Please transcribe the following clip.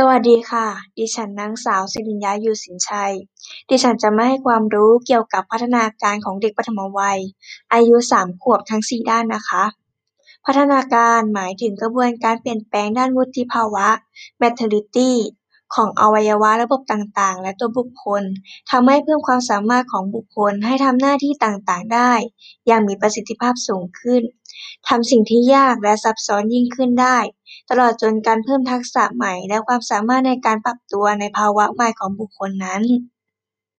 สวัสดีค่ะ ดิฉันนางสาวสิริญญา อยู่สินชัย ดิฉันจะมาให้ความรู้เกี่ยวกับพัฒนาการของเด็กปฐมวัย อายุสามขวบทั้งสี่ด้านนะคะ พัฒนาการหมายถึงกระบวนการเปลี่ยนแปลงด้านวุฒิภาวะ maturity ของอวัยวะ ระบบต่างๆและตัวบุคคล ทำให้เพิ่มความสามารถของบุคคลให้ทำหน้าที่ต่างๆได้ อย่างมีประสิทธิภาพสูงขึ้น ทำสิ่งที่ยากและซับซ้อนยิ่งขึ้นได้ ตลอดจนการเพิ่มทักษะใหม่ และความสามารถในการปรับตัวในภาวะใหม่ของบุคคลนั้น